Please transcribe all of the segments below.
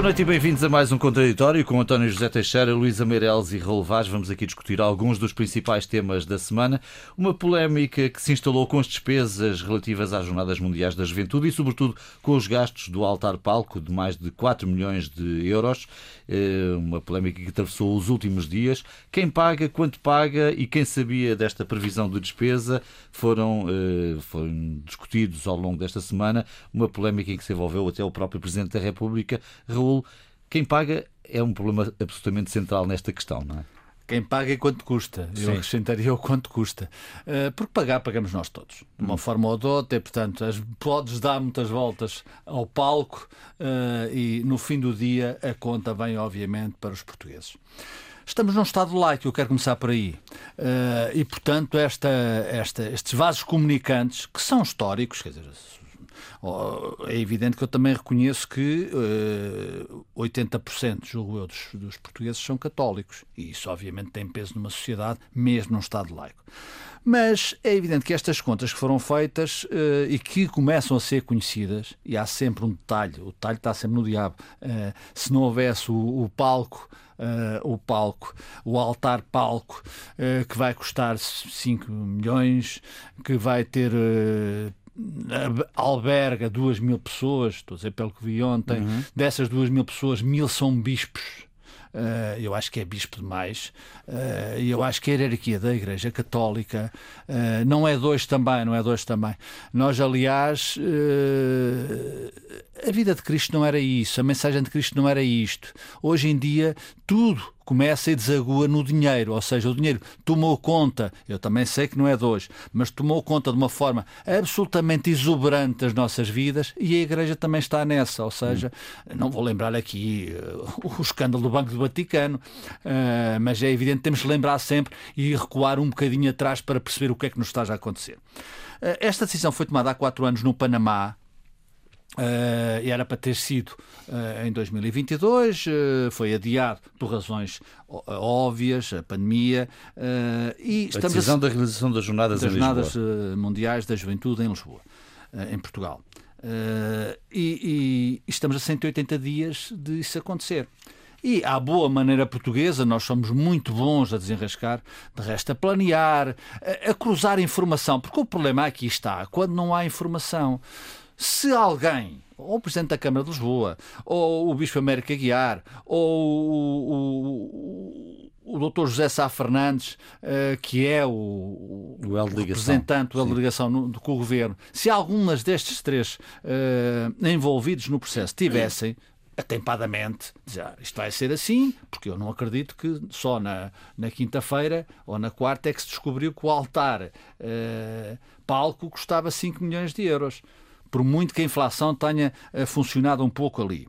Boa noite e bem-vindos a mais um Contraditório com António José Teixeira, Luísa Meireles e Raul Vaz. Vamos aqui discutir alguns dos principais temas da semana. Uma polémica que se instalou com as despesas relativas às Jornadas Mundiais da Juventude e, sobretudo, com os gastos do altar-palco de mais de 4 milhões de euros. Eh, uma polémica que atravessou os últimos dias. Quem paga, quanto paga e quem sabia desta previsão de despesa foram, eh, foram discutidos ao longo desta semana. Uma polémica em que se envolveu até o próprio Presidente da República. Raul, quem paga é um problema absolutamente central nesta questão, não é? Quem paga e quanto custa. Eu Sim. acrescentaria o quanto custa. Uh, porque pagar, pagamos nós todos. De uma hum. forma ou de outra, e, portanto, as, podes dar muitas voltas ao palco uh, e no fim do dia a conta vem, obviamente, para os portugueses. Estamos num Estado laico, eu quero começar por aí. Uh, e, portanto, esta, esta, estes vasos comunicantes, que são históricos, quer dizer, é evidente que eu também reconheço que uh, eh, 80%, julgo eu, dos, dos, portugueses são católicos. E isso, obviamente, tem peso numa sociedade, mesmo num Estado laico. Mas é evidente que estas contas que foram feitas uh, e que começam a ser conhecidas, e há sempre um detalhe, o detalhe está sempre no diabo. Uh, se não houvesse o, o palco. Uh, o palco, o altar palco, uh, que vai custar 5 milhões, que vai ter uh, alberga duas mil pessoas, estou a dizer pelo que vi ontem, uhum. dessas duas mil pessoas, mil são bispos. Uh, eu acho que é bispo demais. Uh, eu acho que a hierarquia da Igreja Católica uh, não é dois também, não é dois também. Nós, aliás, a vida de Cristo não era isso, a mensagem de Cristo não era isto. Hoje em dia, tudo começa e desagua no dinheiro, ou seja, o dinheiro tomou conta, eu também sei que não é de hoje, mas tomou conta de uma forma absolutamente exuberante das nossas vidas e a Igreja também está nessa, ou seja, hum. não vou lembrar aqui uh, o escândalo do Banco do Vaticano, uh, mas é evidente que temos que lembrar sempre e recuar um bocadinho atrás para perceber o que é que nos está a acontecer. Uh, esta decisão foi tomada há quatro anos no Panamá, Uh, era para ter sido uh, em 2022, uh, foi adiado por razões óbvias, a pandemia. e a decisão a... da realização das Jornadas, das jornadas Mundiais da Juventude em Lisboa, em Portugal. E, e, estamos a 180 dias de isso acontecer. E à boa maneira portuguesa, nós somos muito bons a desenrascar, de resto a planear, a, a cruzar informação, porque o problema aqui está, quando não há informação. Se alguém, ou o Presidente da Câmara de Lisboa, ou o Bispo América Guiar, ou o, o, o Dr. José Sá Fernandes, uh, que é o, o, o representante da delegação no, com o Governo, se algumas destes três uh, envolvidos no processo tivessem atempadamente dizer ah, isto vai ser assim, porque eu não acredito que só na, na quinta-feira ou na quarta é que se descobriu que o altar uh, palco custava 5 milhões de euros por muito que a inflação tenha eh, funcionado um pouco ali.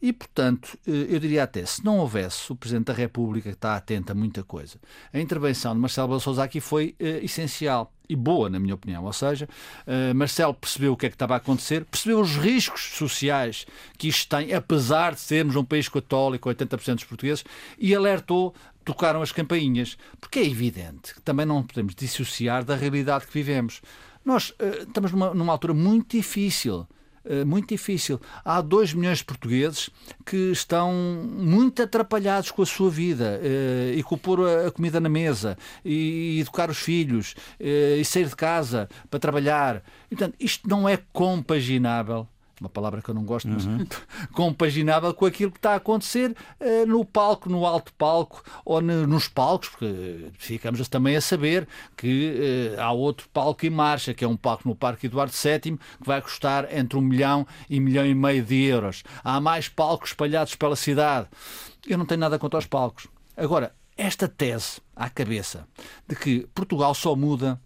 E, portanto, eh, eu diria até, se não houvesse o Presidente da República que está atento a muita coisa, a intervenção de Marcelo Belo aqui foi uh, essencial e boa, na minha opinião. Ou seja, uh, Marcelo percebeu o que é que estava a acontecer, percebeu os riscos sociais que isto tem, apesar de sermos um país católico, 80% dos portugueses, e alertou tocaram as campainhas, porque é evidente que também não podemos dissociar da realidade que vivemos. Nós uh, estamos numa, numa altura muito difícil eh, muito difícil. Há 2 milhões de portugueses que estão muito atrapalhados com a sua vida uh, e com pôr a comida na mesa e educar os filhos e sair de casa para trabalhar. Portanto, isto não é compaginável uma palavra que eu não gosto, mas uhum. compaginável com aquilo que está a acontecer uh, no palco, no alto palco ou no, nos palcos, porque ficamos também a saber que uh, há outro palco em marcha, que é um palco no Parque Eduardo VII, que vai custar entre um milhão e um milhão e meio de euros. Há mais palcos espalhados pela cidade. Eu não tenho nada contra os palcos. Agora, esta tese à cabeça de que Portugal só muda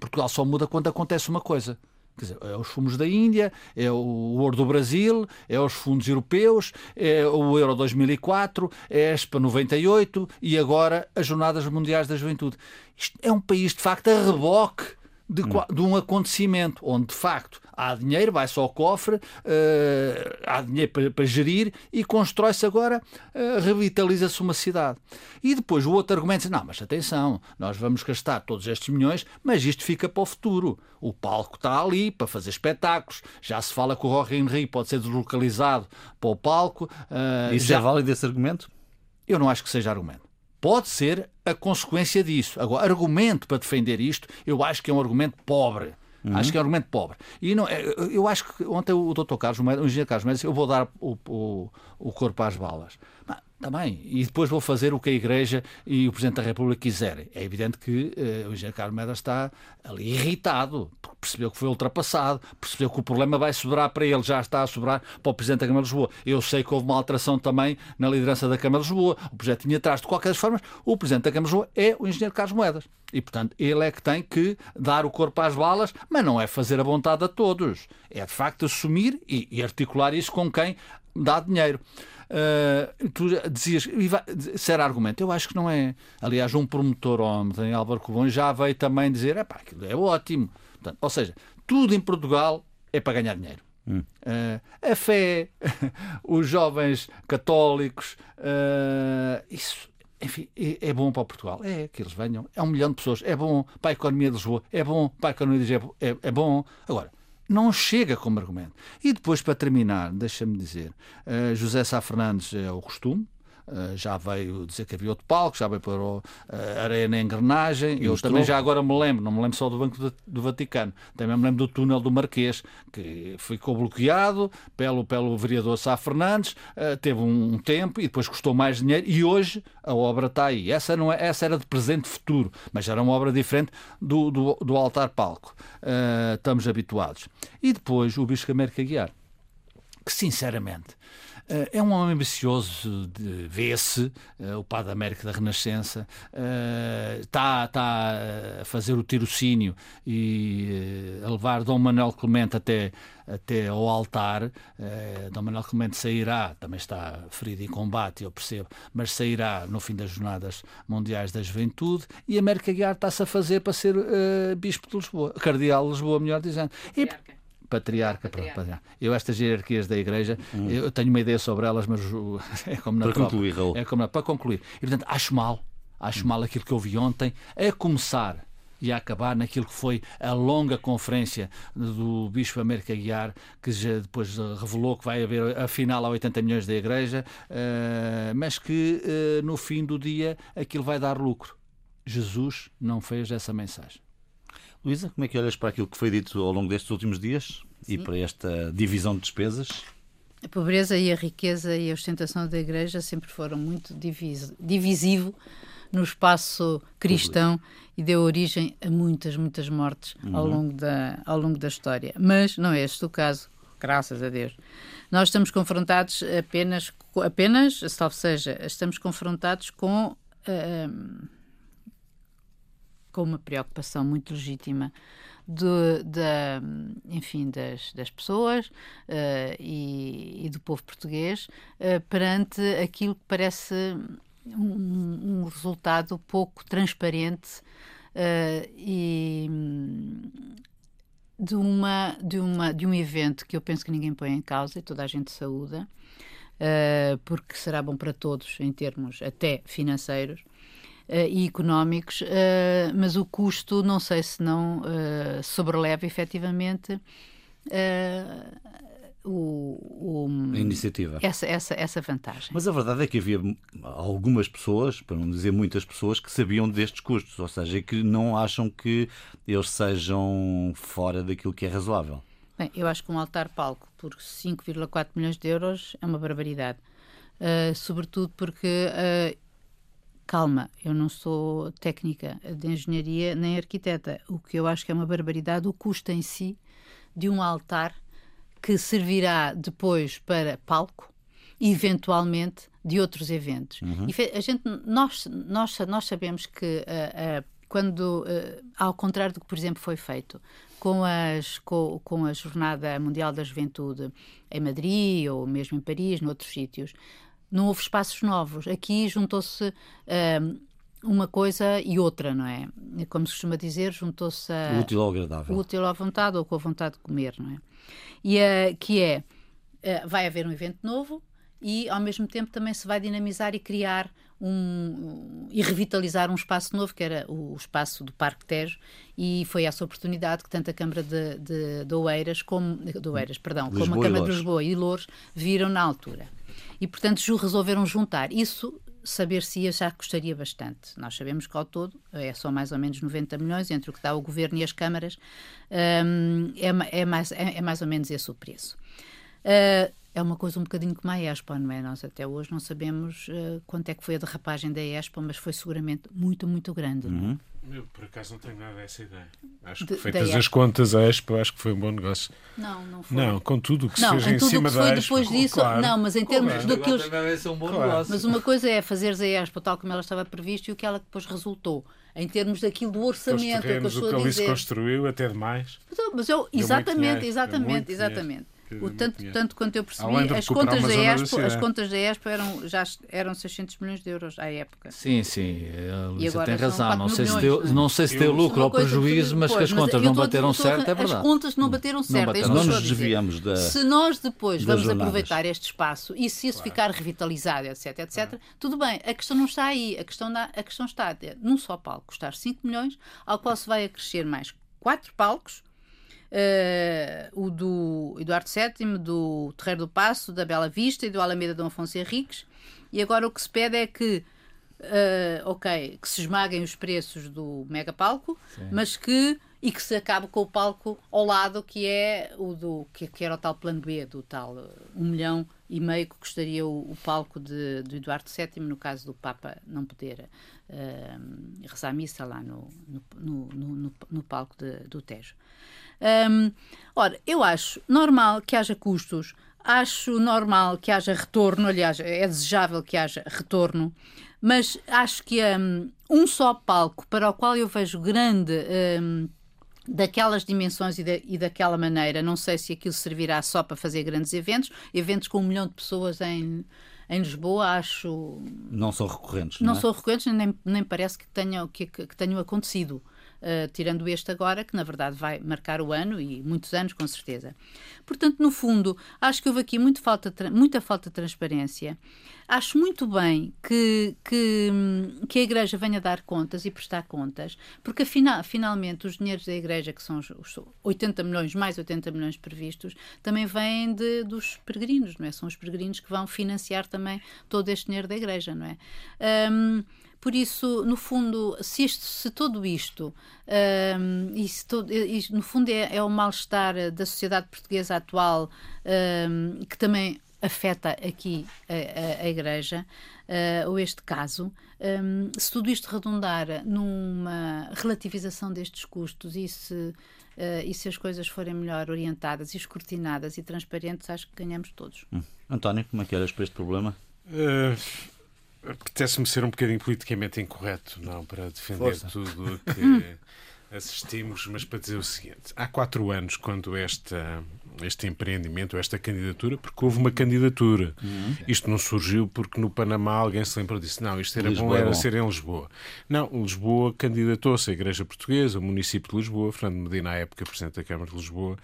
Portugal só muda quando acontece uma coisa Quer dizer, é os fundos da Índia, é o ouro do Brasil, é os fundos europeus, é o Euro 2004, é a Expo 98 e agora as Jornadas Mundiais da Juventude. Isto é um país, de facto, a reboque de, hum. de, um acontecimento onde de facto há dinheiro, vai-se ao cofre, uh, há dinheiro para, para gerir e constrói-se agora, uh, revitaliza-se uma cidade. E depois o outro argumento diz: não, mas atenção, nós vamos gastar todos estes milhões, mas isto fica para o futuro. O palco está ali para fazer espetáculos. Já se fala que o Rock in Rio pode ser deslocalizado para o palco. Uh, Isso já... é válido esse argumento? Eu não acho que seja argumento. Pode ser a consequência disso. Agora, argumento para defender isto, eu acho que é um argumento pobre. Uhum. Acho que é um argumento pobre. E não, é, eu acho que ontem o Dr. Carlos, o engenheiro Carlos Mendes, eu vou dar o, o, o corpo às balas. Mas, também. E depois vou fazer o que a Igreja e o Presidente da República quiserem. É evidente que uh, o engenheiro Carlos Mendes está ali irritado, porque percebeu que foi ultrapassado, percebeu que o problema vai sobrar para ele, já está a sobrar para o Presidente da Câmara de Lisboa. Eu sei que houve uma alteração também na liderança da Câmara de Lisboa. O projeto tinha atrás. De qualquer forma, o Presidente da Câmara de Lisboa é o engenheiro Carlos Moedas. E, portanto, ele é que tem que dar o corpo às balas, mas não é fazer a vontade a todos. É, de facto, assumir e, e articular isso com quem dá dinheiro. Uh, tu dizias, se era argumento, eu acho que não é. Aliás, um promotor ontem, Álvaro Covões, já veio também dizer: é pá, aquilo é ótimo. Portanto, ou seja, tudo em Portugal é para ganhar dinheiro. Hum. Uh, a fé, os jovens católicos, uh, isso enfim, é, é, bom para Portugal. É que eles venham. É um milhão de pessoas. É bom para a economia de Lisboa. É bom para a economia de Lisboa. É, é bom. Agora, não chega como argumento. E depois, para terminar, deixa-me dizer, uh, José Sá Fernandes é o costume, já veio dizer que havia outro palco, já veio para o, uh, areia na engrenagem. Eu também já agora me lembro, não me lembro só do Banco do, do, Vaticano, também me lembro do túnel do Marquês, que ficou bloqueado pelo, pelo vereador Sá Fernandes, uh, teve um, um, tempo e depois custou mais dinheiro e hoje a obra está aí. Essa, não é, essa era de presente futuro, mas era uma obra diferente do, do, do altar palco. estamos habituados. E depois o Bispo América Guiar, que sinceramente eh, é um homem ambicioso, vê-se, eh, o padre América da Renascença, está, eh, está a fazer o tirocínio e a levar Dom Manuel Clemente até, até ao altar. Dom Manuel Clemente sairá, também está ferido em combate, eu percebo, mas sairá no fim das Jornadas Mundiais da Juventude e América Guiar está-se a fazer para ser Bispo de Lisboa, Cardeal de Lisboa, melhor dizendo. E, patriarca, patriarca. patriarca. Eu estas hierarquias da Igreja, hum. eu tenho uma ideia sobre elas, mas é como na para própria. concluir, Raul. É como na, para concluir. E portanto acho mal, acho hum. mal aquilo que eu vi ontem, a começar e a acabar naquilo que foi a longa conferência do Bispo América Guiar, que já depois revelou que vai haver a final a 80 milhões da Igreja, uh, mas que uh, no fim do dia aquilo vai dar lucro. Jesus não fez essa mensagem. Luísa, como é que olhas para aquilo que foi dito ao longo destes últimos dias Sim. e para esta divisão de despesas? A pobreza e a riqueza e a ostentação da Igreja sempre foram muito divis divisivo no espaço cristão e deu origem a muitas, muitas mortes uhum. ao, longo da, ao longo da história. Mas não é este o caso, graças a Deus. Nós estamos confrontados apenas, apenas salvo seja, estamos confrontados com. Uh, com uma preocupação muito legítima de, de, enfim, das, das pessoas uh, e, e, do povo português uh, perante aquilo que parece um, um resultado pouco transparente uh, e de, uma, de, uma, de um evento que eu penso que ninguém põe em causa e toda a gente saúda, porque será bom para todos em termos até financeiros, e económicos, uh, mas o custo não sei se não uh, sobreleva efetivamente o, o, a iniciativa. Essa, essa, essa vantagem. Mas a verdade é que havia algumas pessoas, para não dizer muitas pessoas, que sabiam destes custos, ou seja, que não acham que eles sejam fora daquilo que é razoável. Bem, eu acho que um altar-palco por 5,4 milhões de euros é uma barbaridade. Uh, sobretudo porque uh, calma, eu não sou técnica de engenharia nem arquiteta. O que eu acho que é uma barbaridade, o custo em si de um altar que servirá depois para palco, eventualmente de outros eventos. Uhum. E a gente, nós, nós, nós sabemos que uh, uh, quando, uh, ao contrário do que, por exemplo, foi feito com, as, com, com a Jornada Mundial da Juventude em Madrid ou mesmo em Paris, noutros sítios, não houve espaços novos. Aqui juntou-se uh, uma coisa e outra, não é? Como se costuma dizer, juntou-se a... Útil ao agradável. Útil à vontade ou com a vontade de comer, não é? E a, que é, vai haver um evento novo e, ao mesmo tempo, também se vai dinamizar e criar um, e revitalizar um espaço novo, que era o espaço do Parque Tejo, e foi essa oportunidade que tanto a Câmara de, de, de Oeiras, como, de Oeiras, perdão, Lisboa como a Câmara de Lisboa e Louros viram na altura. E, portanto, resolveram juntar. Isso saber-se-ia já custaria bastante. Nós sabemos que ao todo é só mais ou menos 90 milhões, entre o que dá o Governo e as câmaras, é, é, mais, é, é, mais ou menos esse o preço. Uh, é uma coisa um bocadinho como a Expo, não é? Nós até hoje não sabemos uh, quanto é que foi a derrapagem da Expo, mas foi seguramente muito, muito grande. Uhum. Eu, por acaso, não tenho nada dessa ideia. Acho que, de, feitas as contas, a Expo, acho que foi um bom negócio. Não, não foi. Não, com tudo o que não, se fez em, cima da Expo. depois disso, claro. não, mas em termos claro. do que um bom claro. negócio. Mas uma coisa é fazeres a Expo tal como ela estava prevista e o que ela depois resultou. Em termos daquilo do orçamento, terrenos, é o que eu o que ali se construiu, até demais. Mas eu, exatamente, exatamente, exatamente o tanto, tanto quanto eu percebi, as contas, da Expo, as contas da Expo eram, já eram 600 milhões de euros à época. Sim, sim, a Luísa tem razão. Não sei, milhões, se deu, não sei se deu lucro ou prejuízo, mas que as contas não bateram certo, é verdade. As contas não bateram certo. Não, nos desviamos da. Se nós depois vamos aproveitar este espaço e se isso ficar revitalizado, etc, etc, tudo bem. A questão não está aí. A questão, da, a questão está num só palco custar 5 milhões, ao qual se vai acrescer mais 4 palcos Uh, o do Eduardo VII, do Terreiro do Passo, da Bela Vista e do Alameda Dom Afonso Henriques. E agora o que se pede é que, uh, ok, que se esmaguem os preços do mega palco, Sim. mas que e que se acabe com o palco ao lado, que é o do que, que era o tal plano B, do tal uh, um milhão e meio que custaria o, o palco de, de, Eduardo VII, no caso do Papa não poder uh, rezar missa lá no, no, no, no palco de, do Tejo. Um, ora, eu acho normal que haja custos, acho normal que haja retorno, aliás, é desejável que haja retorno, mas acho que um, um só palco para o qual eu vejo grande. Um, daquelas dimensões e, de, e, daquela maneira. Não sei se aquilo servirá só para fazer grandes eventos, eventos com um milhão de pessoas em, em Lisboa, acho. Não são recorrentes. Não, não é? são recorrentes, nem, nem parece que tenham, que, que tenham acontecido uh, tirando este agora, que na verdade vai marcar o ano e muitos anos, com certeza. Portanto, no fundo, acho que houve aqui muito falta, muita falta de transparência. Acho muito bem que, que, que a Igreja venha dar contas e prestar contas, porque afinal, finalmente os dinheiros da Igreja, que são os, os 80 milhões, mais 80 milhões previstos, também vêm de, dos peregrinos, não é? São os peregrinos que vão financiar também todo este dinheiro da Igreja, não é? Um, por isso, no fundo, se, isto, se todo isto, um, e todo, isto, no fundo, é, é o mal-estar da sociedade portuguesa atual, um, que também afeta aqui a, a, a Igreja, uh, ou este caso, um, se tudo isto redundar numa relativização destes custos e se, uh, e se as coisas forem melhor orientadas e escrutinadas e transparentes, acho que ganhamos todos. Hum. António, como é que olhas para este problema? Uh Apetece-me ser um bocadinho politicamente incorreto, não para defender Força. tudo o que assistimos, mas para dizer o seguinte: há quatro anos, quando esta, este empreendimento, esta candidatura, porque houve uma candidatura, uhum. isto não surgiu porque no Panamá alguém se lembrou disso, não, isto era Lisboa bom, era é ser em Lisboa. Não, Lisboa candidatou-se à Igreja Portuguesa, o município de Lisboa, Fernando Medina, à época Presidente da Câmara de Lisboa,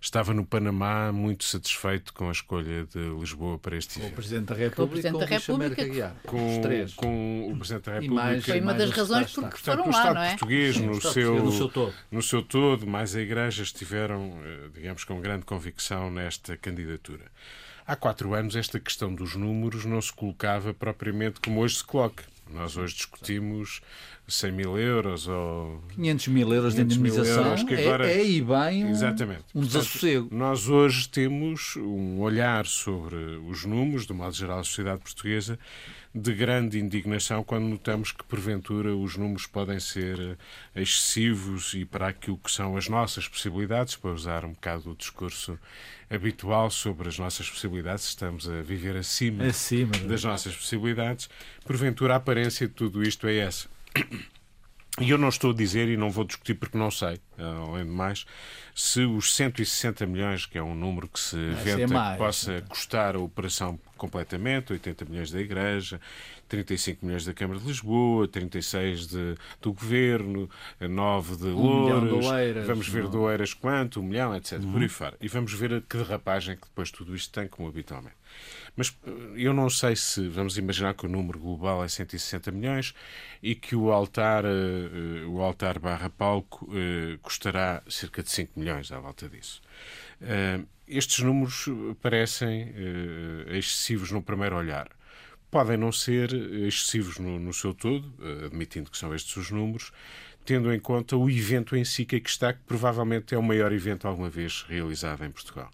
estava no Panamá muito satisfeito com a escolha de Lisboa para este evento. O Presidente da República, com o Presidente da República, com, os três. com o Presidente da República. Mais, foi uma das razões porque foram Portanto, lá, Estado não é? português, Sim, no, seu, no, seu todo. no seu todo, mais a Igreja, estiveram, eh, digamos, com grande convicção nesta candidatura. Há quatro anos, esta questão dos números não se colocava propriamente como hoje se coloca. Nós hoje discutimos 100 mil euros ou 500 mil euros de indemnização euros, que agora, é, é aí bem um, exatamente. um desassossego. Portanto, nós hoje temos um olhar sobre os números, do modo geral, da sociedade portuguesa, de grande indignação quando notamos que, porventura, os números podem ser excessivos e para aquilo que são as nossas possibilidades, para usar um bocado o discurso habitual sobre as nossas possibilidades, estamos a viver acima, acima das nossas possibilidades, porventura a aparência de tudo isto é essa. E eu não estou a dizer, e não vou discutir porque não sei, além de mais, se os 160 milhões, que é um número que se venta que possa custar a operação completamente, 80 milhões da Igreja, 35 milhões da Câmara de Lisboa, 36 de, do Governo, 9 de Louros, um vamos ver do Oeiras quanto, um milhão, etc. Uhum. Por aí fora. E vamos ver que derrapagem que depois tudo isto tem, como habitualmente. Mas eh, eu não sei se, vamos imaginar que o número global é 160 milhões e que o altar, uh, o altar barra palco uh, custará cerca de 5 milhões à volta disso. Estes números parecem excessivos no primeiro olhar. Podem não ser excessivos no, no seu todo, admitindo que são estes os números, tendo em conta o evento em si que aqui está, que provavelmente é o maior evento alguma vez realizado em Portugal.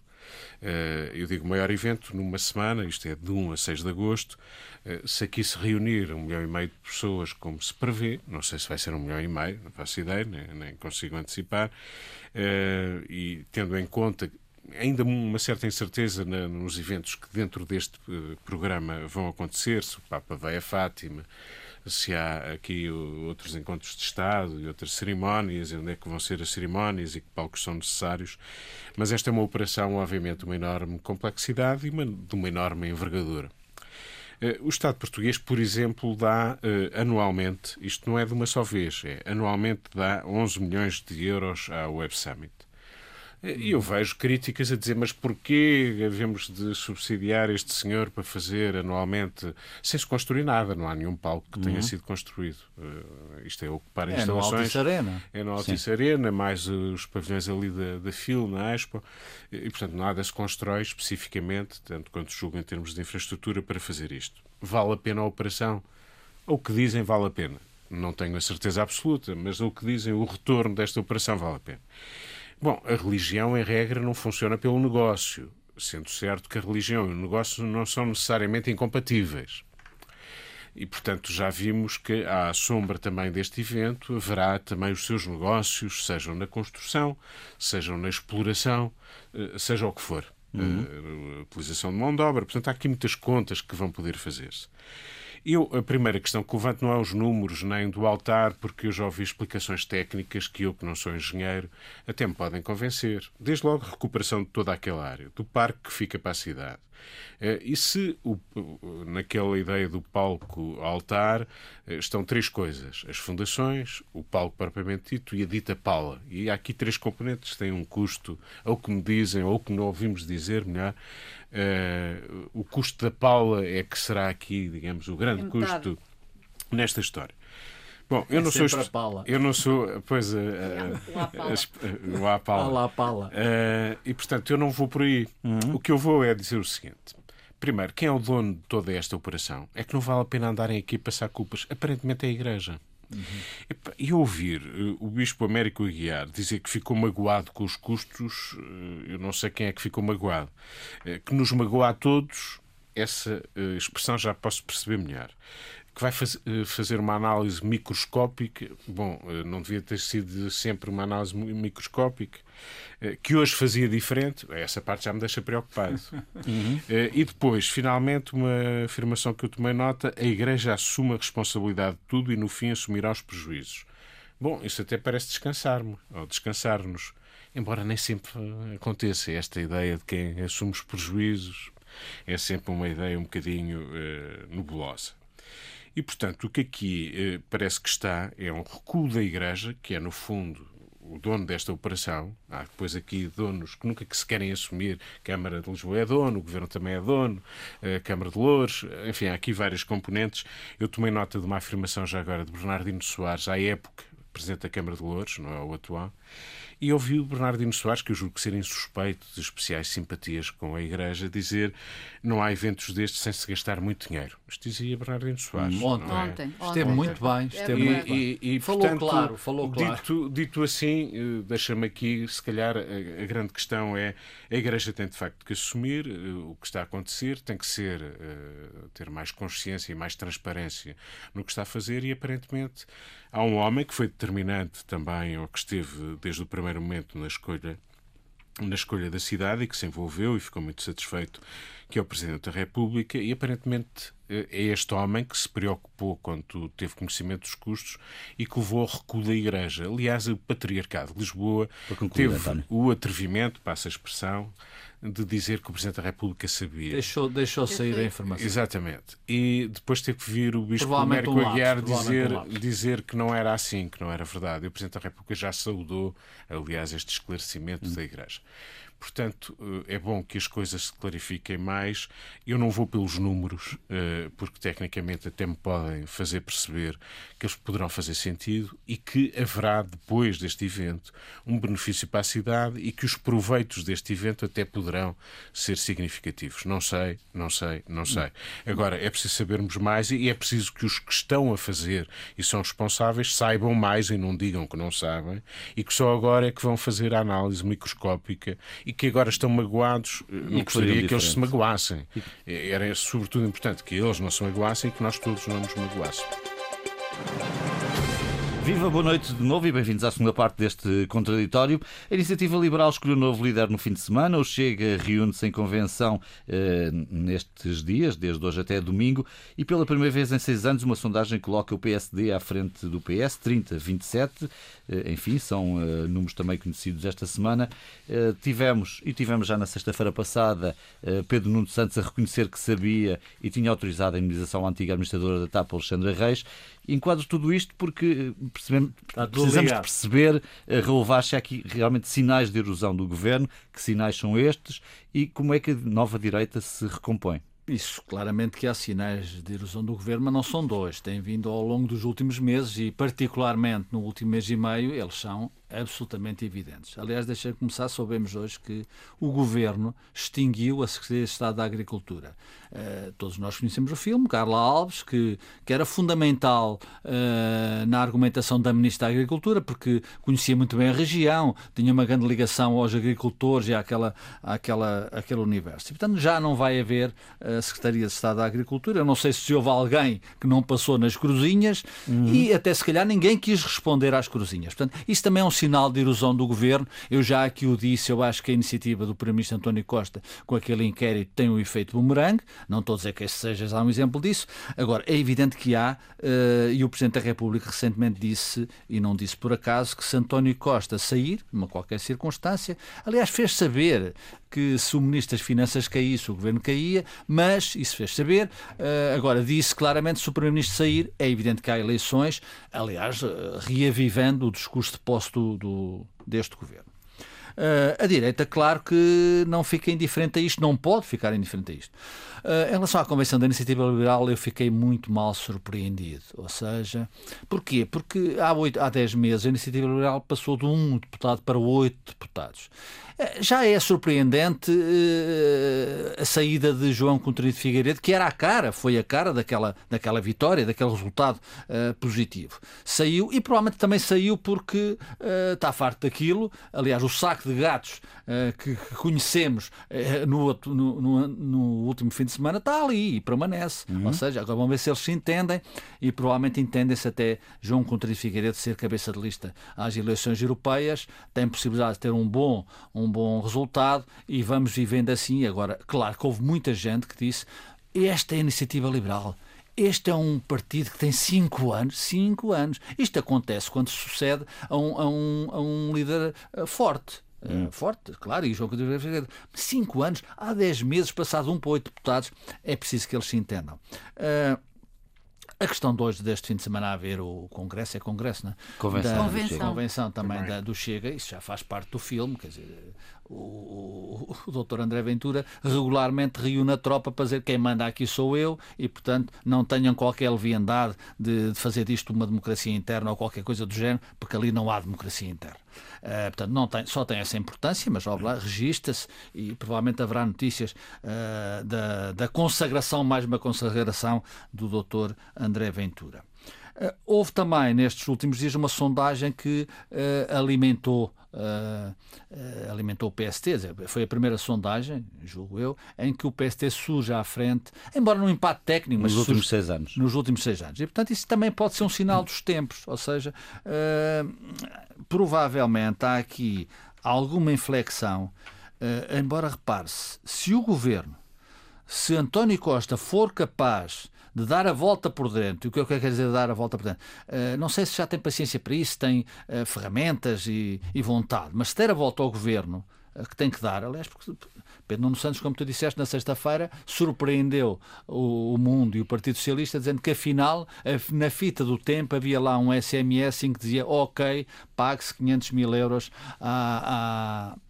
Eh, eu digo maior evento numa semana, isto é de 1 a 6 de agosto. Eh, se aqui se reunir um milhão e meio de pessoas, como se prevê, não sei se vai ser um milhão e meio, não faço ideia, nem, consigo antecipar, eh, e tendo em conta ainda uma certa incerteza nos eventos que dentro deste programa vão acontecer, se o Papa vai a Fátima, se há aqui outros encontros de Estado e outras cerimónias, e onde é que vão ser as cerimónias e que palcos são necessários. Mas esta é uma operação, obviamente, de uma enorme complexidade e uma, de uma enorme envergadura. Eh, o Estado português, por exemplo, dá uh, anualmente, isto não é de uma só vez, é anualmente dá 11 milhões de euros à Web Summit. E eu vejo críticas a dizer, mas porquê havemos de subsidiar este senhor para fazer anualmente, sem se construir nada, não há nenhum palco que tenha uhum. sido construído. Uh, isto é ocupar é instalações. É no Altice Arena. É no Altice Arena, mais os pavilhões ali da, da FIL, na Expo, e portanto nada se constrói especificamente, tanto quanto julgo em termos de infraestrutura, para fazer isto. Vale a pena a operação? O que dizem vale a pena. Não tenho a certeza absoluta, mas o que dizem, o retorno desta operação vale a pena. Bom, a religião, em regra, não funciona pelo negócio, sendo certo que a religião e o negócio não são necessariamente incompatíveis. E, portanto, já vimos que, à sombra também deste evento, haverá também os seus negócios, sejam na construção, sejam na exploração, eh, seja o que for. Uhum. A eh, utilização de mão de obra. Portanto, há aqui muitas contas que vão poder fazer-se. Eu, a primeira questão que levanto não é os números nem do altar, porque eu já ouvi explicações técnicas que eu, que não sou engenheiro, até me podem convencer. Desde logo, recuperação de toda aquela área, do parque que fica para a cidade. Eh, e se o, naquela ideia do palco altar eh, estão três coisas: as fundações, o palco propriamente dito e a dita pala. E há aqui três componentes que têm um custo, ou que me dizem, ou que não ouvimos dizer, melhor, Uh, o custo da Paula é que será aqui, digamos, o grande é custo nesta história. Bom, eu é não sou eu não sou, pois uh, uh, o Apala. A Paula. Uh, e portanto eu não vou por aí. Uhum. O que eu vou é dizer o seguinte: primeiro, quem é o dono de toda esta operação? É que não vale a pena andarem aqui a passar culpas. Aparentemente é a Igreja. Uhum. E ouvir uh, o Bispo Américo Aguiar dizer que ficou magoado com os custos, uh, eu não sei quem é que ficou magoado. Uh, que nos magoa a todos, essa expressão já posso perceber melhor que vai faz, fazer uma análise microscópica. Bom, não devia ter sido sempre uma análise microscópica, eh, que hoje fazia diferente. Essa parte já me deixa preocupado. Uhum. E depois, finalmente, uma afirmação que eu tomei nota: a Igreja assume a responsabilidade de tudo e, no fim, assumirá os prejuízos. Bom, isso até parece descansar-me, ou descansar-nos. Embora nem sempre aconteça esta ideia de quem assume os prejuízos. É sempre uma ideia um bocadinho uh, nebulosa. E, portanto, o que aqui eh, parece que está é um recuo da Igreja, que é, no fundo, o dono desta operação. Há depois aqui donos que nunca que se querem assumir. Câmara de Lisboa é dono, o Governo também é dono, a Câmara de Louros, enfim, há aqui várias componentes. Eu tomei nota de uma afirmação já agora de Bernardino Soares, à época, Presidente da Câmara de Louros, não é o atual, e ouvi o Bernardino Soares, que eu julgo ser insuspeito de especiais simpatias com a Igreja, dizer não há eventos destes sem se gastar muito dinheiro. Isto dizia Bernardino Soares. Hum, ontem. É? ontem. Esteve muito bem. Esteve é muito bem. E, e, falou portanto, claro, falou claro. Dito, dito assim, eh, deixa-me aqui, se calhar, a, a, grande questão é a Igreja tem de facto que assumir uh, o que está a acontecer, tem que ser uh, ter mais consciência e mais transparência no que está a fazer e aparentemente há um homem que foi determinante também, ou que esteve desde o primeiro primeiro momento na escolha na escolha da cidade e que se envolveu e ficou muito satisfeito que é o Presidente da República e aparentemente é este homem que se preocupou quando teve conhecimento dos custos e que levou ao recuo da Igreja. Aliás, o Patriarcado de Lisboa concluir, teve António. o atrevimento, passa a expressão, de dizer que o Presidente da República sabia. Deixou, deixou sair a informação. Exatamente. E depois teve que vir o Bispo Américo um Aguiar dizer, um dizer que não era assim, que não era verdade. E o Presidente da República já saudou, aliás, este esclarecimento hum. da Igreja. Portanto, eh, é bom que as coisas se clarifiquem mais. Eu não vou pelos números, eh, porque tecnicamente até me podem fazer perceber que eles poderão fazer sentido e que haverá, depois deste evento, um benefício para a cidade e que os proveitos deste evento até poderão ser significativos. Não sei, não sei, não sei. Agora, é preciso sabermos mais e é preciso que os que estão a fazer e são responsáveis saibam mais e não digam que não sabem e que só agora é que vão fazer a análise microscópica e que agora estão magoados, eh, não gostaria que eles se magoassem. Era sobretudo importante que eles não se magoassem e que nós todos não nos magoássemos. Viva, boa noite de novo e bem-vindos à segunda parte deste contraditório. A Iniciativa Liberal escolheu um novo líder no fim de semana. O Chega reúne-se em convenção eh, nestes dias, desde hoje até domingo, e pela primeira vez em seis anos uma sondagem coloca o PSD à frente do PS, 30, 27. Eh, enfim, são eh, números também conhecidos esta semana. Eh, tivemos, e tivemos já na sexta-feira passada, eh, Pedro Nuno Santos a reconhecer que sabia e tinha autorizado a indenização à antiga administradora da TAP, Alexandra Reis. Enquadro tudo isto porque percebemos, precisamos de perceber, eh, relevar se há aqui realmente sinais de erosão do governo, que sinais são estes e como é que a nova direita se recompõe. Isso, claramente que há sinais de erosão do governo, mas não são dois. Têm vindo ao longo dos últimos meses e, particularmente no último mês e meio, eles são absolutamente evidentes. Aliás, deixa começar, soubemos hoje que o Governo extinguiu a Secretaria de Estado da Agricultura. Uh, todos nós conhecemos o filme, Carla Alves, que, que era fundamental uh, na argumentação da Ministra da Agricultura, porque conhecia muito bem a região, tinha uma grande ligação aos agricultores e àquela, àquela, àquele universo. E, portanto, já não vai haver a Secretaria de Estado da Agricultura. Eu não sei se houve alguém que não passou nas cruzinhas uhum. e até se calhar ninguém quis responder às cruzinhas. Portanto, isso também é um sinal de erosão do governo. Eu já aqui o disse, eu acho que a iniciativa do Primeiro-Ministro António Costa com aquele inquérito tem um efeito bumerangue. Não estou a dizer que este seja já um exemplo disso. Agora, é evidente que há, uh, e o Presidente da República recentemente disse, e não disse por acaso, que se António Costa sair, numa qualquer circunstância, aliás, fez saber que se o Ministro das Finanças caísse, o Governo caía, mas isso fez saber. Uh, agora, disse claramente se o Primeiro-Ministro sair, é evidente que há eleições, aliás, uh, reavivando o discurso de posse do, do, deste Governo. Uh, a direita, claro que não fica indiferente a isto, não pode ficar indiferente a isto. Uh, em relação à Convenção da Iniciativa Liberal, eu fiquei muito mal surpreendido. Ou seja, porquê? Porque há, 8, há 10 meses a Iniciativa Liberal passou de um deputado para oito deputados. Eh, já é surpreendente uh, a saída de João Contrido Figueiredo, que era a cara, foi a cara daquela, daquela vitória, daquele resultado uh, positivo. Saiu e provavelmente também saiu porque uh, está farto daquilo. Aliás, o saco de gatos que, que, conhecemos no, no, no, no, último fim de semana está ali e permanece. Uhum. Ou seja, agora vamos ver se eles se entendem e provavelmente entendem-se até João Contrido Figueiredo ser cabeça de lista às eleições europeias, tem possibilidade de ter um bom, um um bom resultado e vamos vivendo assim. Agora, claro que houve muita gente que disse esta é a iniciativa liberal. Este é um partido que tem cinco anos. Cinco anos. Isto acontece quando sucede a um, a um, a um líder eh, forte. Eh, hum. forte, claro, e João Coutinho Figueiredo. Cinco anos, há dez meses, passado um para oito deputados, é preciso que eles se entendam. Uh, a questão de hoje, deste fim de semana, a ver o Congresso, é Congresso, não é? Convenção. Da, Convenção. Convenção também, também. Da, do Chega, isso já faz parte do filme, quer dizer, o, o, doutor André Ventura regularmente reúne a tropa para dizer quem manda aqui sou eu e, portanto, não tenham qualquer leviandade de, de fazer disto uma democracia interna ou qualquer coisa do género, porque ali não há democracia interna. Uh, portanto, não tem, só tem essa importância, mas lá, registra-se e provavelmente haverá notícias uh, da, da consagração, mais uma consagração do doutor André Ventura. Uh, houve também nestes últimos dias uma sondagem que uh, alimentou Uh, uh, alimentou o PST, foi a primeira sondagem, julgo eu, em que o PST surge à frente, embora num empate técnico, mas nos últimos surge, seis anos. Nos últimos seis anos. E, portanto, isso também pode ser um sinal dos tempos, ou seja, uh, provavelmente há aqui alguma inflexão, embora repare-se, se o governo, se António Costa for capaz de dar a volta por dentro. E o que eu quero dizer dar a volta por dentro? Uh, não sei se já tem paciência para isso, tem uh, ferramentas e, e, vontade, mas se der a volta ao governo, que tem que dar, aliás, porque Pedro Nuno Santos, como tu disseste na sexta-feira, surpreendeu o, o, mundo e o Partido Socialista dizendo que afinal, na fita do tempo, havia lá um SMS em que dizia ok, pague-se 500 mil euros a, a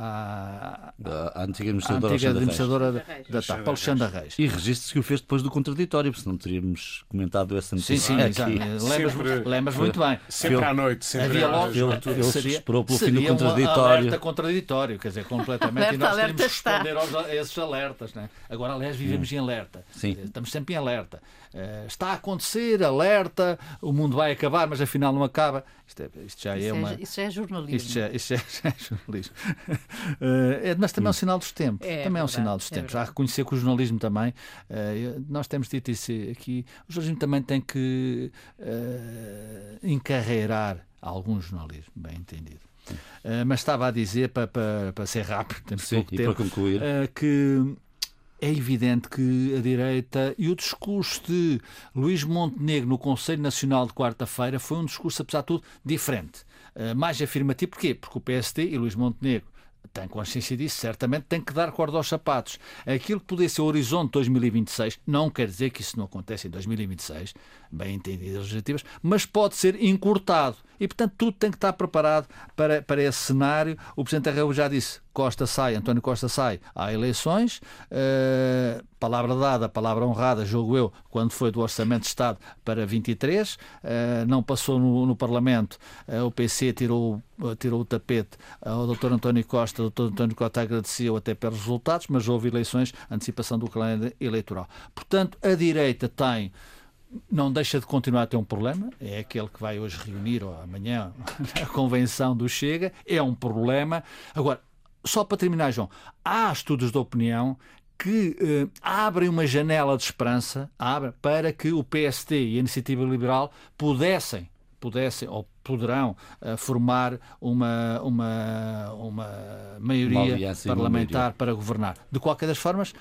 à, a antiga administradora, antiga administradora da, da TAP, Alexandra Reis. E registre-se que o fez depois do contraditório, porque senão teríamos comentado essa notícia. Sim, sim, aqui. Lembras, lembras muito bem. Sempre à noite, sempre Havia logo, ele, seria, esperou pelo fim do contraditório. Um alerta contraditório, quer dizer, completamente. alerta, e nós teríamos que responder aos, a esses alertas. Né? Agora, aliás, vivemos hum. em alerta. Sim. Estamos sempre em alerta. Uh, está a acontecer, alerta, o mundo vai acabar, mas afinal não acaba. Isto, é, isto já é isso é uma. isso já é jornalismo. Isto já, isto já, já é jornalismo. Uh, é, mas também é um sinal dos tempos. É, também é, um sinal dos é tempos. Há a reconhecer que o jornalismo também. Uh, nós temos dito isso aqui. O jornalismo também tem que encarreirar algum jornalismo, bem entendido. Uh, mas estava a dizer, para, para, para ser rápido, temos Sim, pouco tempo, para concluir. Uh, que é evidente que a direita e o discurso de Luís Montenegro no Conselho Nacional de quarta-feira foi um discurso, apesar de tudo, diferente. Uh, mais afirmativo, porquê? Porque o PSD e Luís Montenegro tem consciência disso, certamente tem que dar corda aos sapatos. Aquilo que poderia ser o horizonte 2026, não quer dizer que isso não aconteça em 2026, bem entendidas as objetivas, mas pode ser encurtado. E, portanto, tudo tem que estar preparado para, para esse cenário. O Presidente da República já disse, Costa sai, António Costa sai, há eleições. Uh, palavra dada, palavra honrada, jogo eu, quando foi do Orçamento de Estado para 23. Uh, eh, não passou no, no Parlamento, uh, o PC tirou, tirou o tapete ao Dr. António Costa. O Dr. António Costa agradeceu até pelos resultados, mas houve eleições, antecipação do calendário eleitoral. Portanto, a direita tem não deixa de continuar a ter um problema, é aquele que vai hoje reunir ou amanhã a convenção do Chega, é um problema. Agora, só para terminar, João, há estudos de opinião que eh, abrem uma janela de esperança abre, para que o PST e a Iniciativa Liberal pudessem, pudessem ou poderão uh, formar uma, uma, uma maioria parlamentar maioria. para governar. De qualquer das formas,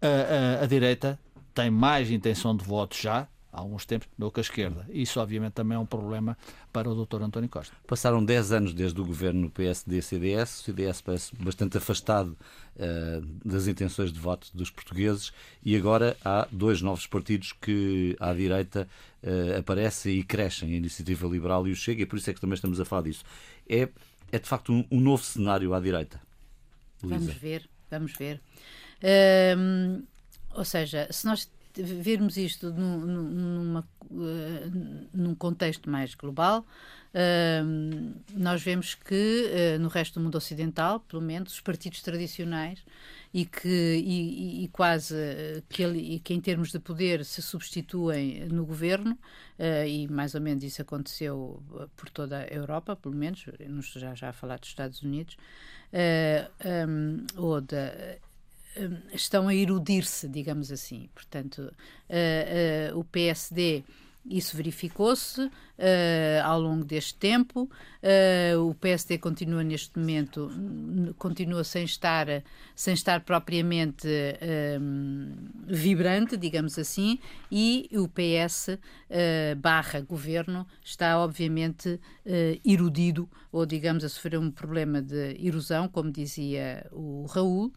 a, a, a direita tem mais intenção de voto já, há alguns tempos, do que a esquerda. Isso, obviamente, também é um problema para o Dr. António Costa. Passaram 10 anos desde o governo PSD-CDS, o CDS parece bastante afastado uh, das intenções de voto dos portugueses e agora há dois novos partidos que à direita uh, aparecem e crescem, a Iniciativa Liberal e o Chega, e por isso é que também estamos a falar disso. É, é de facto um, um novo cenário à direita. Luísa. Vamos ver, vamos ver. Uh, ou seja, se nós vermos isto num, numa, uh, num contexto mais global, uh, nós vemos que uh, no resto do mundo ocidental, pelo menos, os partidos tradicionais e que e, e quase que, ele, que em termos de poder se substituem no governo e mais ou menos isso aconteceu por toda a Europa, pelo menos, já já a falar dos Estados Unidos ou da estão a erudir-se, digamos assim. Portanto, uh, uh, o PSD isso verificou-se uh, ao longo deste tempo. O PSD continua neste momento, continua sem estar, sem estar propriamente uh, vibrante, digamos assim, e o PS barra governo está obviamente erudido, ou digamos a sofrer um problema de erosão, como dizia o Raul.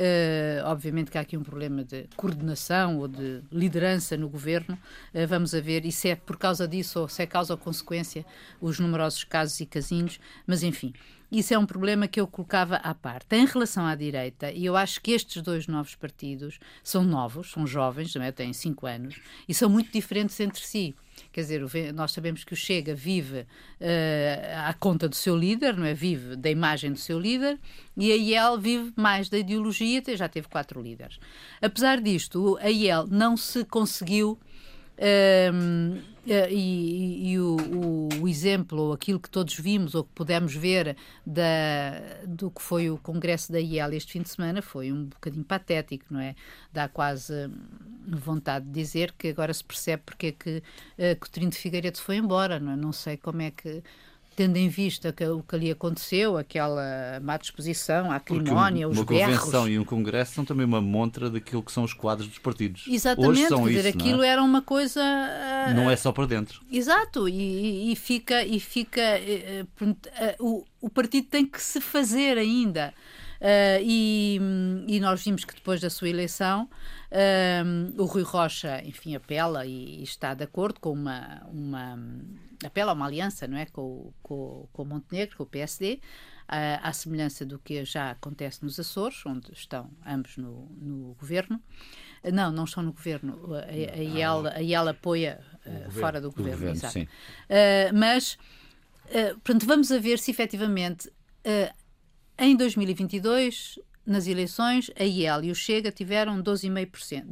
Uh, obviamente que há aqui um problema de coordenação ou de liderança no governo. Uh, vamos a ver e se é por causa disso ou se é causa ou consequência os numerosos casos e casinhos, mas enfim. Isso é um problema que eu colocava à parte. Em relação à direita, e eu acho que estes dois novos partidos são novos, são jovens, também têm cinco anos, e são muito diferentes entre si. Quer dizer, nós sabemos que o Chega vive uh, à conta do seu líder, não é? Vive da imagem do seu líder, e a IEL vive mais da ideologia, já teve quatro líderes. Apesar disto, a IEL não se conseguiu um, eh, e, e o, o, o, exemplo, aquilo que todos vimos ou que pudemos ver da, do que foi o congresso da IEL este fim de semana foi um bocadinho patético, não é? Dá quase vontade de dizer que agora se percebe porque é que uh, de Figueiredo foi embora, não é? Não sei como é que tendo em vista que, o que ali aconteceu, aquela má disposição, a acrimónia, uma, os uma berros. convenção e um congresso são também uma montra daquilo que são os quadros dos partidos. Exatamente, Hoje são quer dizer, isso, aquilo não é? era uma coisa. ah, Não é só para dentro. Exato, e, e fica, e fica pronto, eh, o, o partido tem que se fazer ainda. Eh, e, e nós vimos que depois da sua eleição o Rui Rocha, enfim, apela e, e está de acordo com uma, uma apela a uma aliança, não é, com, o- com, com o Montenegro, com o PSD, ah, à semelhança do que já acontece nos Açores, onde estão ambos no, no governo. Não, não estão no governo. A, a, a, IEL, a apoia ah, fora do governo. governo, exato. Uh, mas, uh, portanto, vamos a ver se efetivamente uh, em 2022, nas eleições, a IEL e o Chega tiveram 12,5%,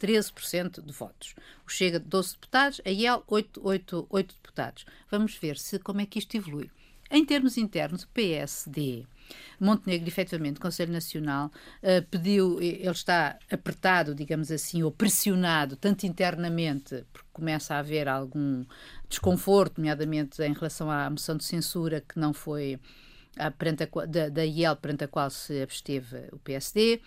12,13% de votos. O Chega, 12 deputados, a IEL, 8, 8, 8 deputados. Vamos ver se como é que isto evolui. Em termos internos, o PSD, Montenegro, efetivamente, Conselho Nacional, eh, pediu, ele está apertado, digamos assim, ou pressionado, tanto internamente, porque começa a haver algum desconforto, nomeadamente em relação à moção de censura que não foi a da, da IEL perante a qual se absteve o PSD,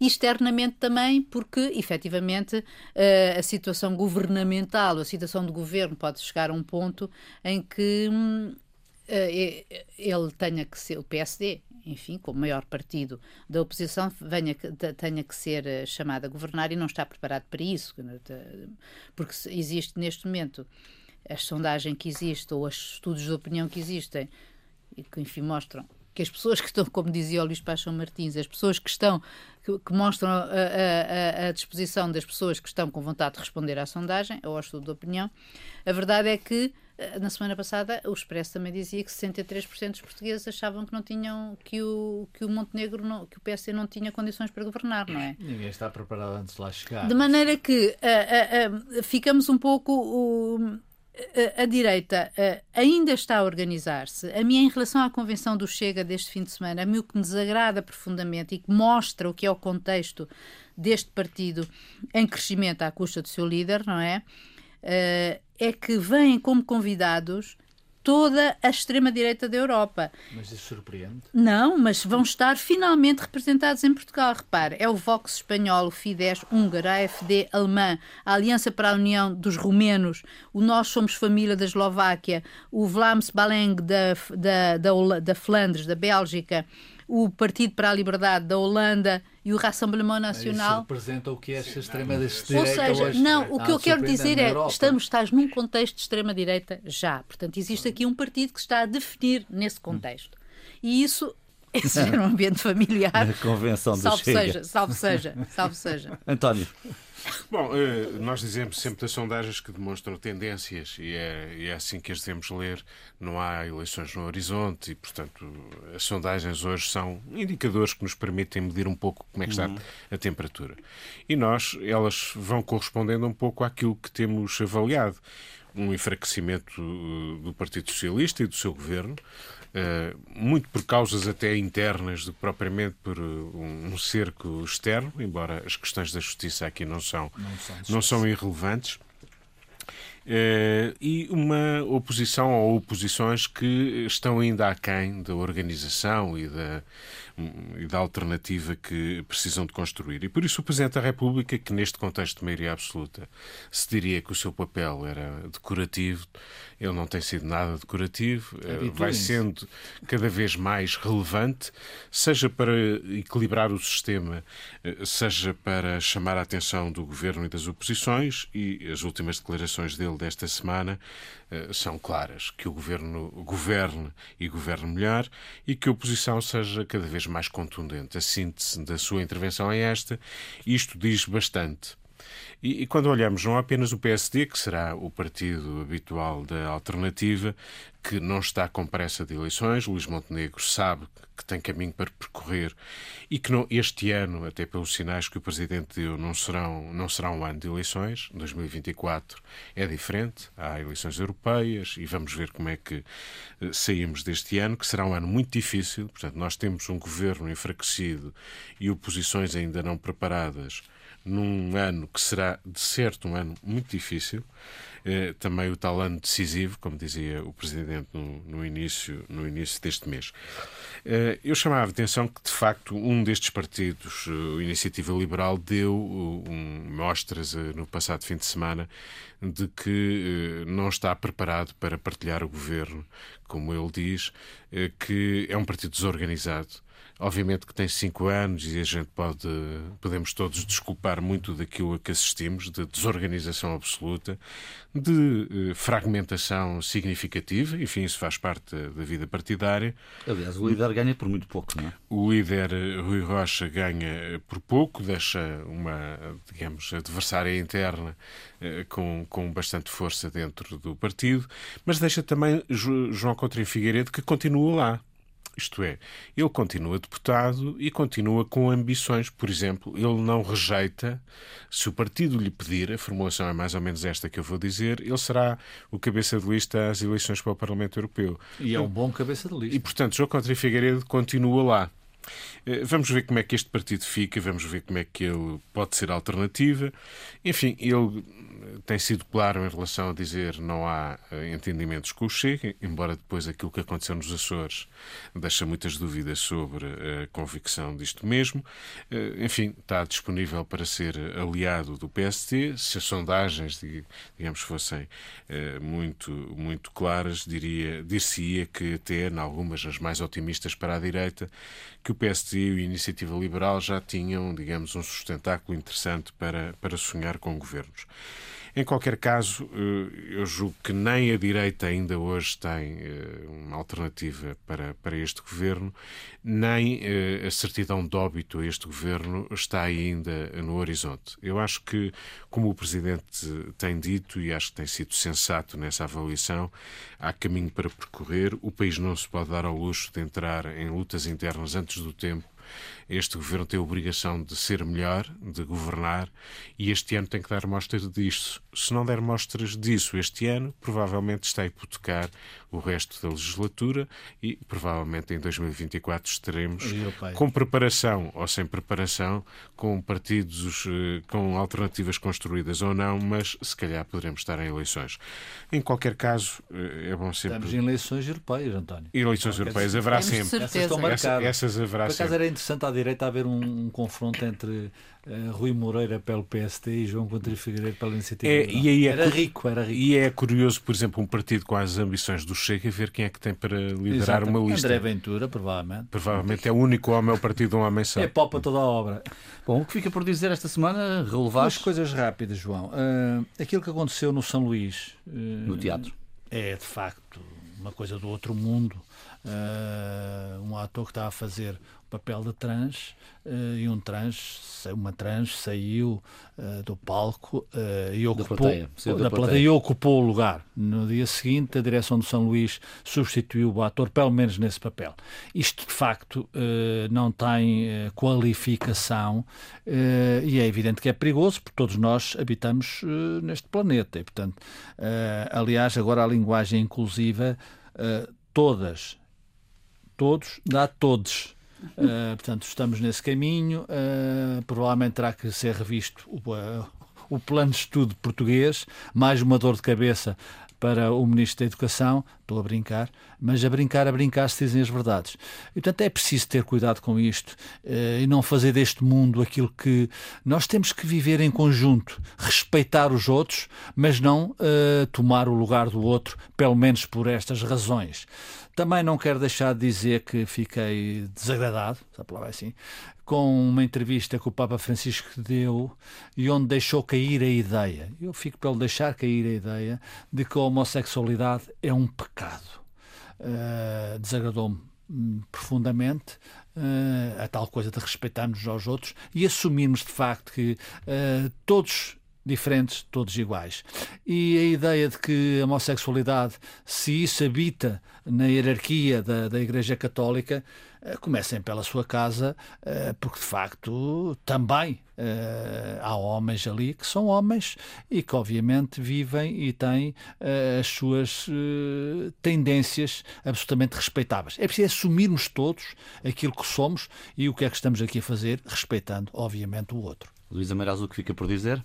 e externamente também porque, efetivamente, eh, a situação governamental, a situação do governo pode chegar a um ponto em que hum, eh, ele tenha que ser, o PSD, enfim, como maior partido da oposição, venha, tenha que ser eh, chamado a governar e não está preparado para isso, porque existe neste momento a sondagem que existe ou os estudos de opinião que existem e que enfim mostram que as pessoas que estão, como dizia o Luís Paixão Martins, as pessoas que estão, que, que mostram a, a- a- disposição das pessoas que estão com vontade de responder à sondagem ou ao estudo de opinião, a verdade é que eh, na semana passada o Expresso também dizia que 63% dos portugueses achavam que não tinham, que o, que o Montenegro, não, que o PSD não tinha condições para governar, não é? Ninguém está preparado antes de lá chegar. De maneira que ah, ah, ficamos um pouco. o- a, direita ainda está a organizar-se. A minha, em relação à convenção do Chega deste fim de semana, a mim o que me desagrada profundamente e que mostra o que é o contexto deste partido em crescimento à custa do seu líder, não é? Ah, é que vêm como convidados toda a extrema-direita da Europa. Mas isso surpreende. Não, mas vão estar finalmente representados em Portugal. Repare, é o Vox espanhol, o Fidesz húngaro, a AFD alemã, a Aliança para a União dos Romenos, o Nós Somos Família da Eslováquia, o Vlaams Belang da, da, da, da Flandres, da Bélgica, o Partido para a Liberdade da Holanda e o Rassemblement Isso Nacional. representa o que é esta extrema-direita Ou seja, hoje. não, o que eu quero dizer é Europa. estamos, estás num contexto de extrema-direita já. Portanto, existe aqui um partido que está a definir nesse contexto. E isso é ser um ambiente familiar. Na convenção do Salve Chega. seja, salve seja, salve seja. António, Bom, eh, nós dizemos sempre das sondagens que demonstram tendências e é, e é assim que as devemos ler. Não há eleições no horizonte e, portanto, as sondagens hoje são indicadores que nos permitem medir um pouco como é que está a temperatura. E nós, elas vão correspondendo um pouco àquilo que temos avaliado. Um enfraquecimento eh, do Partido Socialista e do seu governo, muito por causas até internas do que propriamente por eh, um cerco externo, embora as questões da justiça aqui não são, não são irrelevantes. Eh, e uma oposição ou oposições que estão ainda aquém da organização e da, e da alternativa que precisam de construir. E por isso o Presidente da República, que neste contexto de maioria absoluta se diria que o seu papel era decorativo, ele não tem sido nada decorativo, eh, vai sendo cada vez mais relevante, seja para equilibrar o sistema, eh, seja para chamar a atenção do governo e das oposições, e as últimas declarações dele desta semana eh, são claras: que o governo governe e governe melhor e que a oposição seja cada vez mais contundente. A síntese da sua intervenção é esta, isto diz bastante. E, e quando olhamos não apenas o PSD, que será o partido habitual da alternativa, que não está com pressa de eleições, Luís Montenegro sabe que tem caminho para percorrer e que não, este ano, até pelos sinais que o Presidente deu, não, serão, não será um ano de eleições. 2024 é diferente, há eleições europeias e vamos ver como é que eh, saímos deste ano, que será um ano muito difícil. Portanto, nós temos um governo enfraquecido e oposições ainda não preparadas num ano que será, de certo, um ano muito difícil. também o tal ano decisivo, como dizia o Presidente no, no início, no início deste mês. Eu chamava a atenção que, de facto, um destes partidos, a Iniciativa Liberal, deu um, mostras no passado fim de semana de que não está preparado para partilhar o governo, como ele diz, que é um partido desorganizado Obviamente que tem cinco anos e a gente pode, podemos todos desculpar muito daquilo a que assistimos, de desorganização absoluta, de eh, fragmentação significativa, enfim, isso faz parte da vida partidária. Aliás, o líder ganha por muito pouco, não é? O líder Rui Rocha ganha por pouco, deixa uma, digamos, adversária interna eh, com, com bastante força dentro do partido, mas deixa também João Coutinho Figueiredo que continua lá. Isto é, ele continua deputado e continua com ambições. Por exemplo, ele não rejeita, se o partido lhe pedir, a formulação é mais ou menos esta que eu vou dizer, ele será o cabeça de lista às eleições para o Parlamento Europeu. E é um bom cabeça de lista. E, portanto, João Coutinho Figueiredo continua lá. Eh, vamos ver como é que este partido fica, vamos ver como é que ele pode ser alternativa. Enfim, ele tem sido claro em relação a dizer não há eh, entendimentos com o Chega, embora depois aquilo que aconteceu nos Açores deixa muitas dúvidas sobre a convicção disto mesmo. Eh, enfim, está disponível para ser aliado do PST. Se as sondagens, digamos, fossem eh, muito, muito claras, diria, dir-se-ia que até, em algumas, as mais otimistas para a direita, que o PST e a Iniciativa Liberal já tinham, digamos, um sustentáculo interessante para, para sonhar com governos. Em qualquer caso, eh, eu julgo que nem a direita ainda hoje tem eh, uma alternativa para, para este governo, nem eh, a certidão de óbito a este governo está ainda no horizonte. Eu acho que, como o Presidente tem dito, e acho que tem sido sensato nessa avaliação, há caminho para percorrer. O país não se pode dar ao luxo de entrar em lutas internas antes do tempo este governo tem a obrigação de ser melhor, de governar, e este ano tem que dar mostras disso. Se não der mostras disso este ano, provavelmente está a hipotecar o resto da legislatura e provavelmente em 2024 estaremos com preparação ou sem preparação, com partidos eh, com alternativas construídas ou não, mas se calhar poderemos estar em eleições. Em qualquer caso, eh, é bom sempre. Estamos em eleições europeias, António. Eleições europeias haverá sempre. Essas estão marcadas. Essas haverá Por acaso era interessante direita haver um, um confronto entre uh, Rui Moreira pelo PST e João Coutinho Figueiredo pela Iniciativa é, e aí é Era rico, era rico. E é curioso, por exemplo, um partido com as ambições do Chega ver quem é que tem para liderar Exato. uma lista. André Ventura, provavelmente. Provavelmente é o único homem ao partido um homem só. É pau para toda a obra. Bom, o que fica por dizer esta semana, relevar? Duas coisas rápidas, João. Uh, aquilo que aconteceu no São Luís. Uh, no teatro. É, de facto, uma coisa do outro mundo. Uh, um ator que está a fazer papel de trans uh, e um trans, uma trans saiu uh, do palco uh, e ocupou, da plateia, da, da plateia. e ocupou o lugar. No dia seguinte, a direção do São Luís substituiu o ator, pelo menos nesse papel. Isto, de facto, não tem qualificação e é evidente que é perigoso, porque todos nós habitamos neste planeta. E, portanto, aliás, agora a linguagem inclusiva, todas, todos, dá todos. Uh, portanto, estamos nesse caminho. Uh, provavelmente terá que ser revisto o, uh, o plano de estudo português, mais uma dor de cabeça para o Ministro da Educação, estou a brincar, mas a brincar, a brincar se dizem as verdades. E, portanto, é preciso ter cuidado com isto e não fazer deste mundo aquilo que nós temos que viver em conjunto, respeitar os outros, mas não uh, tomar o lugar do outro, pelo menos por estas razões. Também não quero deixar de dizer que fiquei desagradado, se a palavra é assim, com uma entrevista que o Papa Francisco deu e onde deixou cair a ideia, eu fico pelo deixar cair a ideia, de que a homossexualidade é um pecado. Uh, Desagradou-me hum, profundamente uh, a tal coisa de respeitarmos aos outros e assumirmos de facto que uh, todos diferentes, todos iguais. E a ideia de que a homossexualidade, se isso habita na hierarquia da, da Igreja Católica, eh, comecem pela sua casa, eh, porque de facto também eh, há homens ali que são homens e que obviamente vivem e têm as suas tendências absolutamente respeitáveis. É preciso assumirmos todos aquilo que somos e o que é que estamos aqui a fazer, respeitando obviamente o outro. Luísa Meiraz, o que fica por dizer?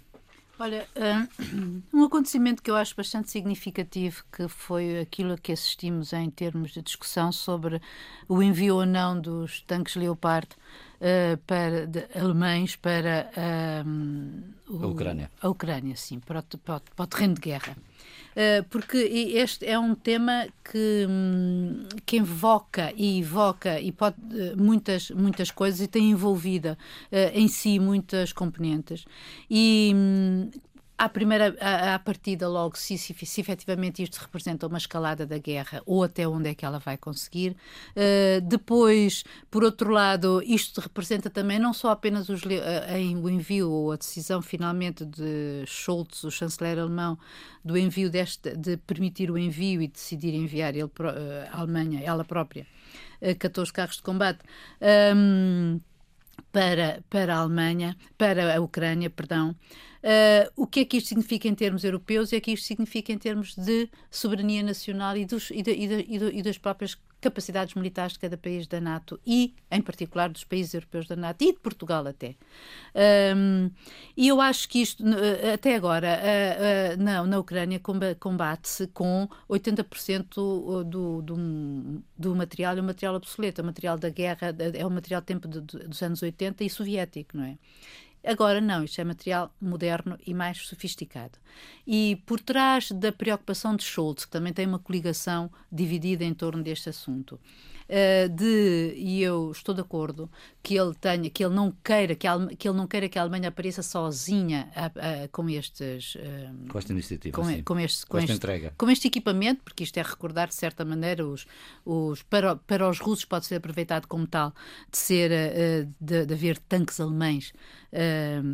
Olha, um acontecimento que eu acho bastante significativo, que foi aquilo a que assistimos em termos de discussão sobre o envio ou não dos tanques Leopard uh, para, de, alemães para o, a Ucrânia. A Ucrânia, sim, para o, para o, para o terreno de guerra. Uh, porque este é um tema que, hum, que invoca e evoca e pode, uh, muitas, muitas coisas e tem envolvida uh, em si muitas componentes. E hum, à primeira à, partida logo se, se, se efetivamente isto representa uma escalada da guerra ou até onde é que ela vai conseguir. Uh, depois, por outro lado, isto representa também não só apenas os, uh, o envio ou a decisão finalmente de Scholz, o chanceler alemão, do envio deste, de permitir o envio e decidir enviar ele, uh, a Alemanha, ela própria, 14 carros de combate. Um, para, para a Alemanha, para a Ucrânia, perdão. Uh, o que é que isto significa em termos europeus e o que é que isto significa em termos de soberania nacional e, dos, e, de, e, de, e das próprias capacidades militares de cada país da NATO e, em particular, dos países europeus da NATO e de Portugal até. Um, e eu acho que isto, até agora, uh, uh, na, na Ucrânia combate-se com 80% do, do, do material, um material obsoleto, o material da guerra, é o material tempo de, de, dos anos 80 e soviético, não é? Agora não, isto é material moderno e mais sofisticado. E por trás da preocupação de Schultz, que também tem uma coligação dividida em torno deste assunto, uh, de e eu estou de acordo que ele tenha, que ele não queira que, a, que ele não queira que a Alemanha apareça sozinha a, a, com estes uh, com esta iniciativa, com, sim. com, este, com, com esta este, entrega, com este equipamento, porque isto é recordar de certa maneira os, os para, para os russos pode ser aproveitado como tal de ser uh, de, de haver tanques alemães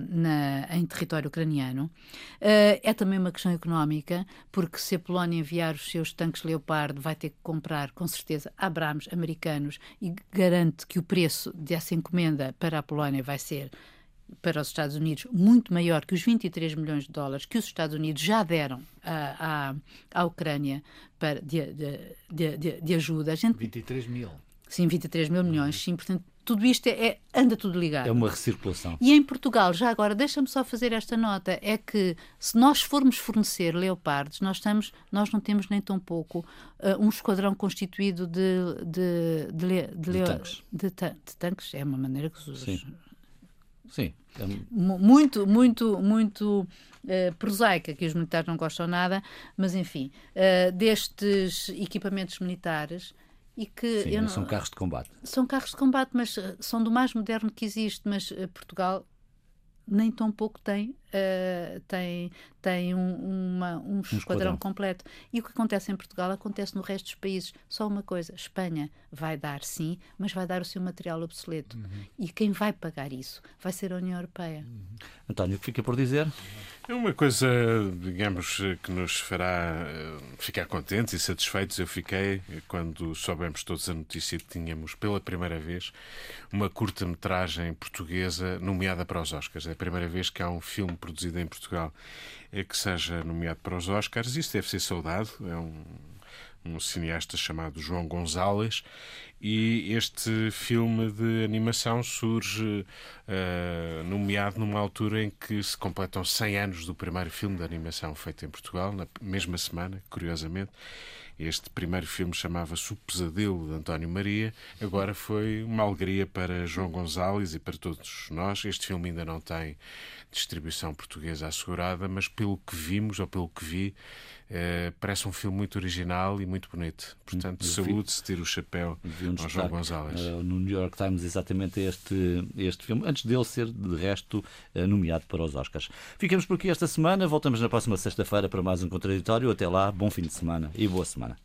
na, em território ucraniano. é também uma questão económica, porque se a Polónia enviar os seus tanques Leopard, vai ter que comprar com certeza Abrams americanos americanos e garante que o preço dessa encomenda para a Polónia vai ser para os Estados Unidos muito maior que os 23 milhões de dólares que os Estados Unidos já deram à, à, à Ucrânia para, de, de, de, de ajuda. A gente, 23 mil. Sim, 23 mil milhões, sim. Portanto, tudo isto é, é, anda tudo ligado. É uma recirculação. E em Portugal, já agora, deixa-me só fazer esta nota, é que se nós formos fornecer leopardos, nós, estamos, nós não temos nem tão pouco uh, um esquadrão constituído de, de, de, de, de tanques. De, tanques. É uma maneira que se usa. Sim. Sim. É... Muito, muito, muito uh, prosaica, que os militares não gostam nada, mas enfim, uh, destes equipamentos militares e que Sim, não... são carros de combate. São carros de combate, mas eh, são do mais moderno que existe, mas uh, Portugal nem tão pouco tem, uh, tem, tem um, uma, um, um esquadrão, esquadrão, completo. E o que acontece em Portugal acontece no resto dos países. Só uma coisa: Espanha vai dar sim, mas vai dar o seu material obsoleto. Uhum. E quem vai pagar isso vai ser a União Europeia. Uhum. António, o que fica por dizer? É uma coisa, digamos, que nos fará eh, ficar contentes e satisfeitos. Eu fiquei quando soubemos todos a notícia que tínhamos pela primeira vez uma curta-metragem portuguesa nomeada para os Oscars. É a primeira vez que há um filme produzido em Portugal é que seja nomeado para os Oscars. Isso deve ser saudado. É um um cineasta chamado João Gonzalez, e este filme de animação surge uh, nomeado numa altura em que se completam 100 anos do primeiro filme de animação feito em Portugal, na mesma semana, curiosamente. Este primeiro filme chamava-se O Pesadelo de António Maria. Agora foi uma alegria para João Gonzalez e para todos nós. Este filme ainda não tem distribuição portuguesa assegurada, mas pelo que vimos ou pelo que vi, eh, parece um filme muito original e muito bonito. Portanto, saúde, se tira o chapéu um ao João Gonzalez. Uh, no New York Times, exatamente este, este filme, antes dele ser, de resto, uh, nomeado para os Oscars. Ficamos por aqui esta semana. Voltamos na próxima sexta-feira para mais um Contraditório. Até lá, bom fim de semana e boa semana.